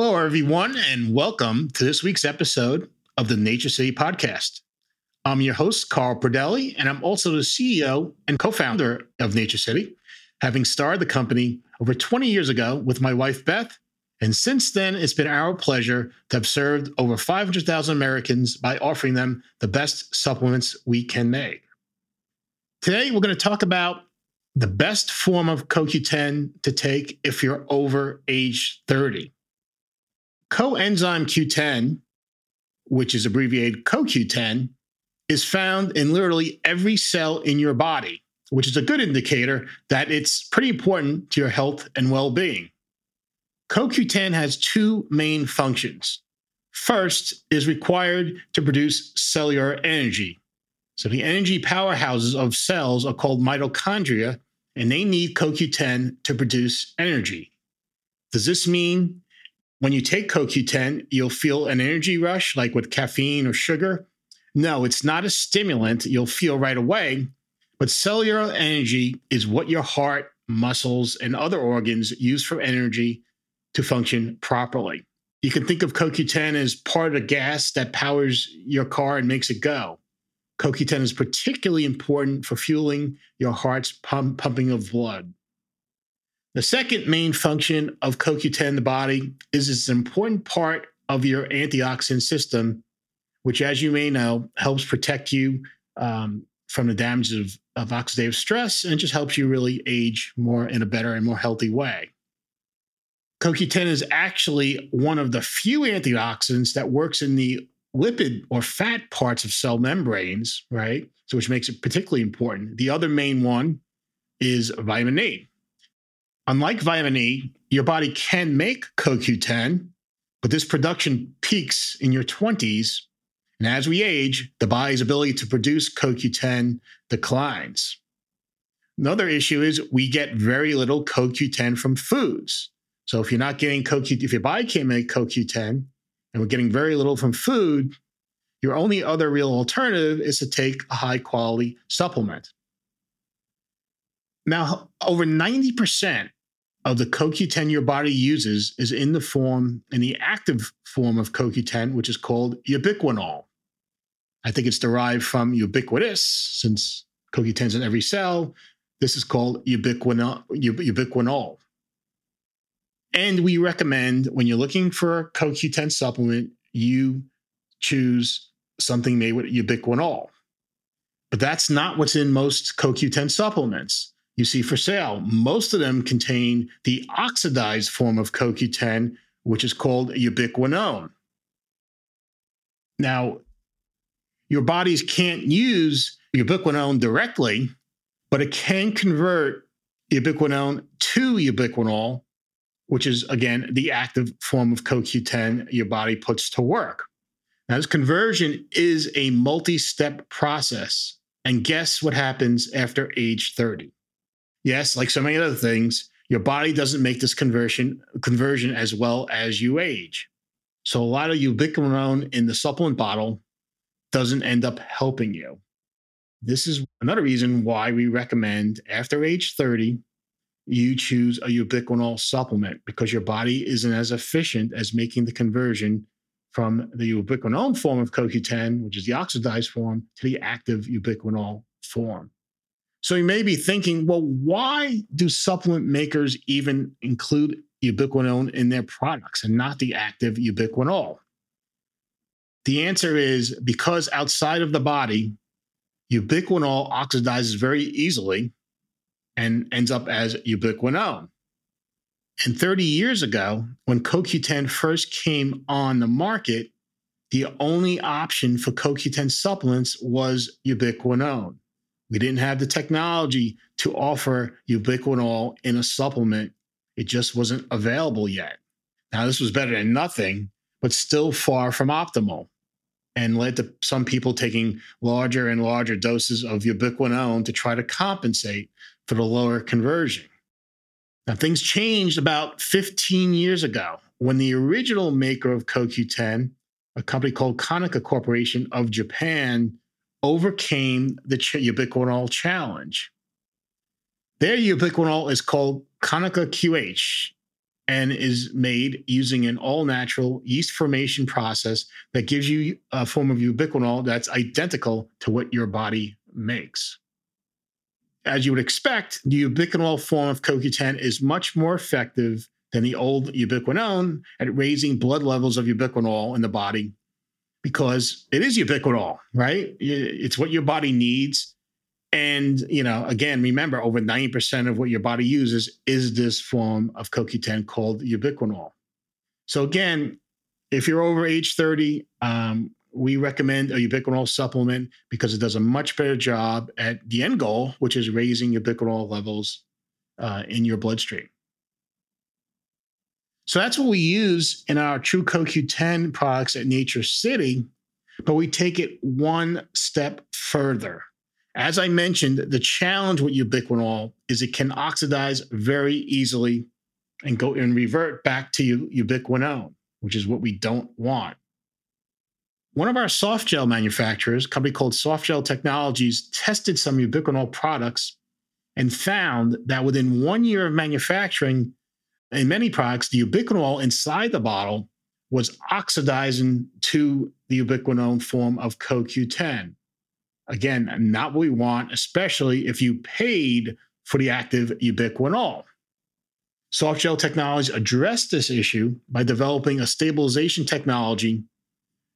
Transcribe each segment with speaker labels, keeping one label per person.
Speaker 1: Hello, everyone, and welcome to this week's episode of the Nature City Podcast. I'm your host, Carl Pradelli, and I'm also the CEO and co founder of Nature City, having started the company over 20 years ago with my wife, Beth. And since then, it's been our pleasure to have served over 500,000 Americans by offering them the best supplements we can make. Today, we're going to talk about the best form of CoQ10 to take if you're over age 30. Coenzyme Q10, which is abbreviated CoQ10, is found in literally every cell in your body, which is a good indicator that it's pretty important to your health and well being. CoQ10 has two main functions. First is required to produce cellular energy. So the energy powerhouses of cells are called mitochondria, and they need CoQ10 to produce energy. Does this mean when you take CoQ10, you'll feel an energy rush like with caffeine or sugar? No, it's not a stimulant you'll feel right away, but cellular energy is what your heart, muscles, and other organs use for energy to function properly. You can think of CoQ10 as part of the gas that powers your car and makes it go. CoQ10 is particularly important for fueling your heart's pump, pumping of blood. The second main function of CoQ10 in the body is it's an important part of your antioxidant system, which, as you may know, helps protect you um, from the damages of, of oxidative stress and just helps you really age more in a better and more healthy way. CoQ10 is actually one of the few antioxidants that works in the lipid or fat parts of cell membranes, right? So, which makes it particularly important. The other main one is vitamin E. Unlike vitamin E, your body can make CoQ10, but this production peaks in your 20s. And as we age, the body's ability to produce CoQ10 declines. Another issue is we get very little CoQ10 from foods. So if you're not getting CoQ, if your body can't make CoQ10, and we're getting very little from food, your only other real alternative is to take a high quality supplement. Now, over 90% of the CoQ10 your body uses is in the form, in the active form of CoQ10, which is called ubiquinol. I think it's derived from ubiquitous, since CoQ10 is in every cell. This is called ubiquinol. ubiquinol. And we recommend when you're looking for a CoQ10 supplement, you choose something made with ubiquinol. But that's not what's in most CoQ10 supplements you see for sale. Most of them contain the oxidized form of CoQ10, which is called ubiquinone. Now, your bodies can't use ubiquinone directly, but it can convert ubiquinone to ubiquinol which is again the active form of CoQ10 your body puts to work. Now, this conversion is a multi step process. And guess what happens after age 30? Yes, like so many other things, your body doesn't make this conversion conversion as well as you age. So a lot of ubiquinone in the supplement bottle doesn't end up helping you. This is another reason why we recommend after age 30 you choose a ubiquinol supplement because your body isn't as efficient as making the conversion from the ubiquinone form of CoQ10, which is the oxidized form, to the active ubiquinol form. So you may be thinking, well, why do supplement makers even include ubiquinone in their products and not the active ubiquinol? The answer is because outside of the body, ubiquinol oxidizes very easily and ends up as ubiquinone. And 30 years ago, when CoQ10 first came on the market, the only option for CoQ10 supplements was ubiquinone. We didn't have the technology to offer ubiquinol in a supplement. It just wasn't available yet. Now, this was better than nothing, but still far from optimal and led to some people taking larger and larger doses of ubiquinone to try to compensate for the lower conversion. Now, things changed about 15 years ago when the original maker of CoQ10, a company called Kaneka Corporation of Japan, overcame the ubiquinol challenge. Their ubiquinol is called Kaneka QH, and is made using an all natural yeast formation process that gives you a form of ubiquinol that's identical to what your body makes. As you would expect, the ubiquinol form of CoQ10 is much more effective than the old ubiquinone at raising blood levels of ubiquinol in the body because it is ubiquinol, right? It's what your body needs and, you know, again, remember over 90% of what your body uses is this form of CoQ10 called ubiquinol. So, again, if you're over age 30, um, we recommend a ubiquinol supplement because it does a much better job at the end goal, which is raising ubiquinol levels uh, in your bloodstream. So that's what we use in our True CoQ10 products at Nature City, but we take it one step further. As I mentioned, the challenge with ubiquinol is it can oxidize very easily and go and revert back to ubiquinone, which is what we don't want. One of our soft gel manufacturers, a company called Softgel Technologies, tested some ubiquinol products and found that within one year of manufacturing, in many products, the ubiquinol inside the bottle was oxidizing to the ubiquinone form of CoQ10. Again, not what we want, especially if you paid for the active ubiquinol. Softgel technology addressed this issue by developing a stabilization technology,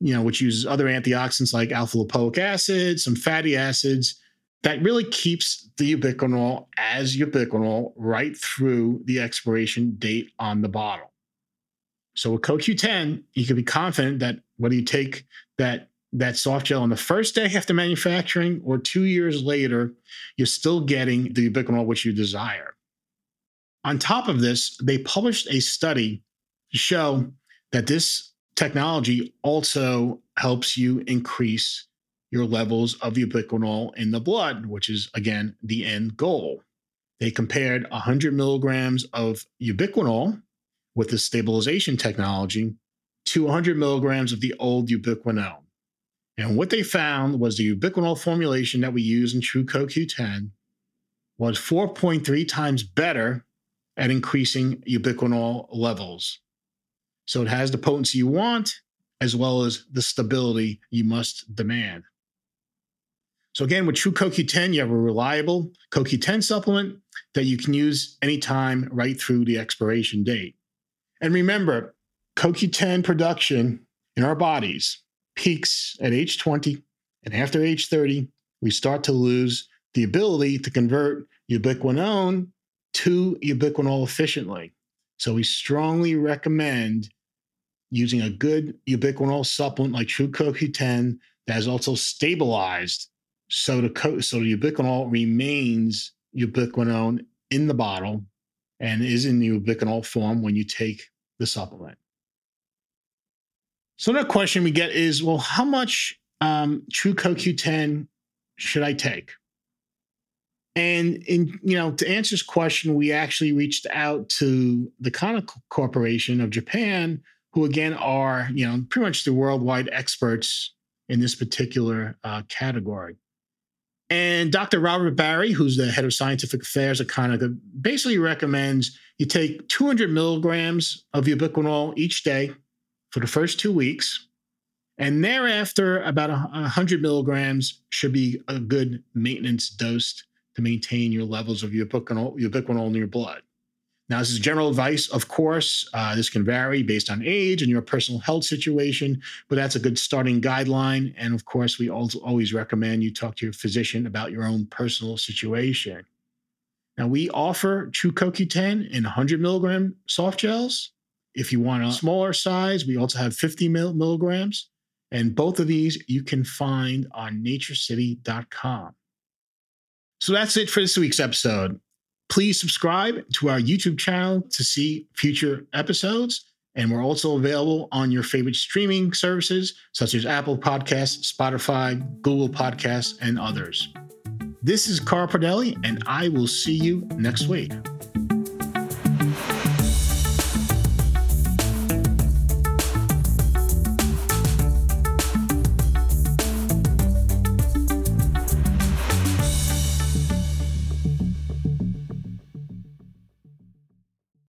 Speaker 1: you know, which uses other antioxidants like alpha lipoic acid, some fatty acids, that really keeps the ubiquinol as ubiquinol right through the expiration date on the bottle. So with CoQ10, you can be confident that whether you take that that soft gel on the first day after manufacturing or two years later, you're still getting the ubiquinol which you desire. On top of this, they published a study to show that this technology also helps you increase your levels of ubiquinol in the blood, which is again the end goal. They compared 100 milligrams of ubiquinol with the stabilization technology to 100 milligrams of the old ubiquinone. And what they found was the ubiquinol formulation that we use in True CoQ10 was 4.3 times better at increasing ubiquinol levels. So it has the potency you want, as well as the stability you must demand. So again, with True CoQ10, you have a reliable CoQ10 supplement that you can use anytime right through the expiration date. And remember, CoQ10 production in our bodies peaks at age 20, and after age 30, we start to lose the ability to convert ubiquinone to ubiquinol efficiently. So we strongly recommend using a good ubiquinol supplement like True CoQ10 that is also stabilized so the co- so the ubiquinol remains ubiquinone in the bottle and is in the ubiquinol form when you take the supplement. So another question we get is, well, how much um, True CoQ10 should I take? And in you know, to answer this question, we actually reached out to the Kaneka Corporation of Japan, who again are you know pretty much the worldwide experts in this particular uh, category. And Dr. Robert Barry, who's the head of scientific affairs at Kaneka, basically recommends you take 200 milligrams of ubiquinol each day for the first two weeks. And thereafter, about 100 milligrams should be a good maintenance dose to maintain your levels of ubiquinol, ubiquinol in your blood. Now, this is general advice, of course. Uh, this can vary based on age and your personal health situation, but that's a good starting guideline. And of course, we also always recommend you talk to your physician about your own personal situation. Now, we offer True CoQ10 in 100 milligram soft gels. If you want a smaller size, we also have 50 mil- milligrams. And both of these you can find on naturecity.com. So that's it for this week's episode. Please subscribe to our YouTube channel to see future episodes. And we're also available on your favorite streaming services such as Apple Podcasts, Spotify, Google Podcasts, and others. This is Carl Pradelli, and I will see you next week.